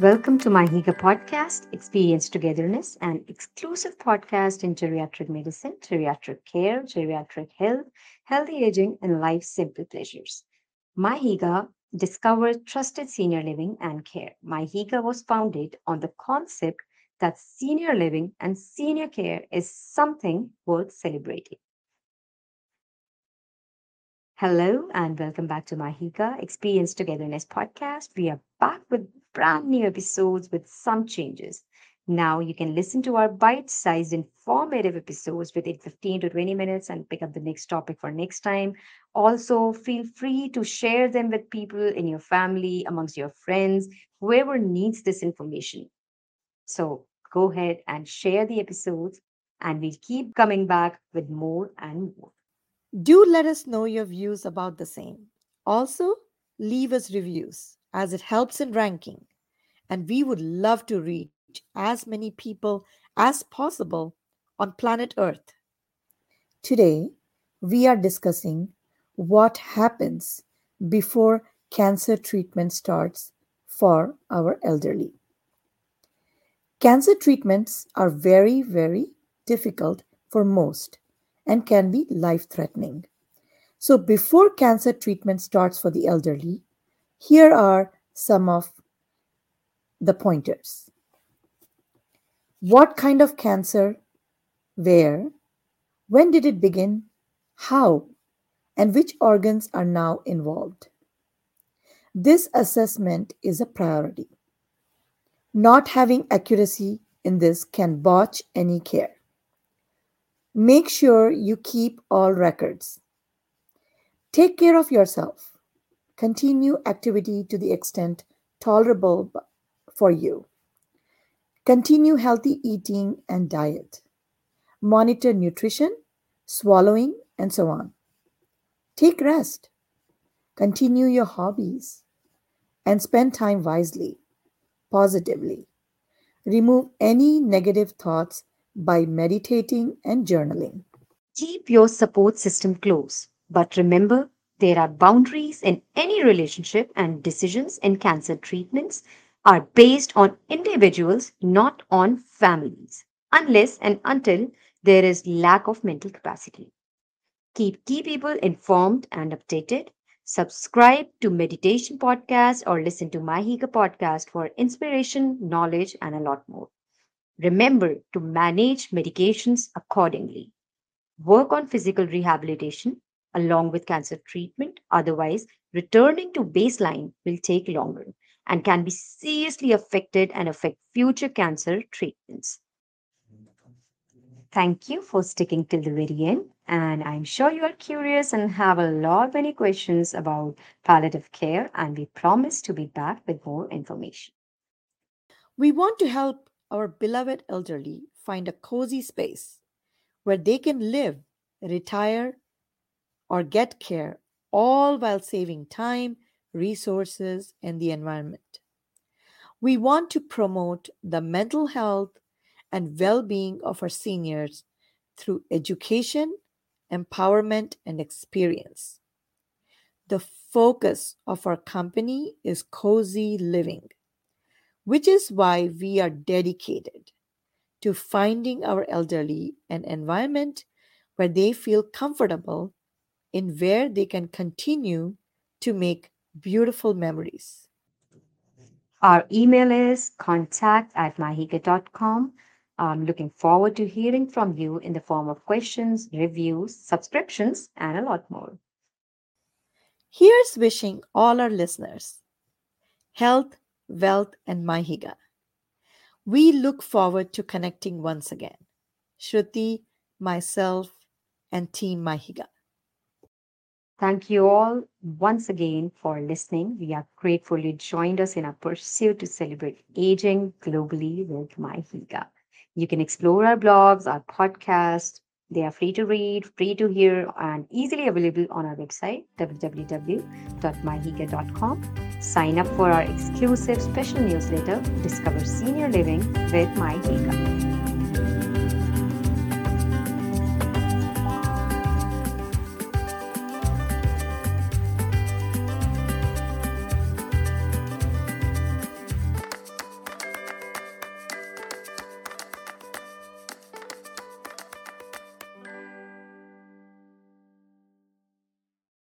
Welcome to miHygge podcast, Experience Togetherness, an exclusive podcast in geriatric medicine, geriatric care, geriatric health, healthy aging, and life's simple pleasures. miHygge discovered trusted senior living and care. miHygge was founded on the concept that senior living and senior care is something worth celebrating. Hello and welcome back to miHygge Experience Togetherness podcast. We are back with brand new episodes with some changes. Now you can listen to our bite-sized informative episodes within 15 to 20 minutes and pick up the next topic for next time. Also, feel free to share them with people in your family, amongst your friends, whoever needs this information. So go ahead and share the episodes and we'll keep coming back with more and more. Do let us know your views about the same. Also, leave us reviews as it helps in ranking, and we would love to reach as many people as possible on planet Earth. Today, we are discussing what happens before cancer treatment starts for our elderly. Cancer treatments are very, very difficult for most and can be life threatening. So, before cancer treatment starts for the elderly, here are some of the pointers. What kind of cancer? Where? When did it begin? How? And which organs are now involved? This assessment is a priority. Not having accuracy in this can botch any care. Make sure you keep all records. Take care of yourself. Continue activity to the extent tolerable for you. Continue healthy eating and diet. Monitor nutrition, swallowing, and so on. Take rest. Continue your hobbies and spend time wisely, positively. Remove any negative thoughts by meditating and journaling. Keep your support system close, but remember there are boundaries in any relationship, and decisions in cancer treatments are based on individuals, not on families, unless and until there is lack of mental capacity. Keep key people informed and updated. Subscribe to Meditation Podcast or listen to miHygge podcast for inspiration, knowledge, and a lot more. Remember to manage medications accordingly. Work on physical rehabilitation along with cancer treatment. Otherwise, returning to baseline will take longer and can be seriously affected and affect future cancer treatments. Thank you for sticking till the very end. And I'm sure you are curious and have a lot many questions about palliative care, and we promise to be back with more information. We want to help our beloved elderly find a cozy space where they can live, retire, or get care, all while saving time, resources, and the environment. We want to promote the mental health and well being of our seniors through education, empowerment, and experience. The focus of our company is cozy living which is why we are dedicated to finding our elderly an environment where they feel comfortable in where they can continue to make beautiful memories. Our email is contact at mihygge.com. I'm looking forward to hearing from you in the form of questions, reviews, subscriptions, and a lot more. Here's wishing all our listeners health, Wealth, and miHygge. We look forward to connecting once again. Shruti, myself, and Team miHygge. Thank you all once again for listening. We are grateful you joined us in our pursuit to celebrate aging globally with miHygge. You can explore our blogs, our podcast, they are free to read, free to hear, and easily available on our website, www.mihygge.com. Sign up for our exclusive special newsletter, Discover Senior Living with miHygge.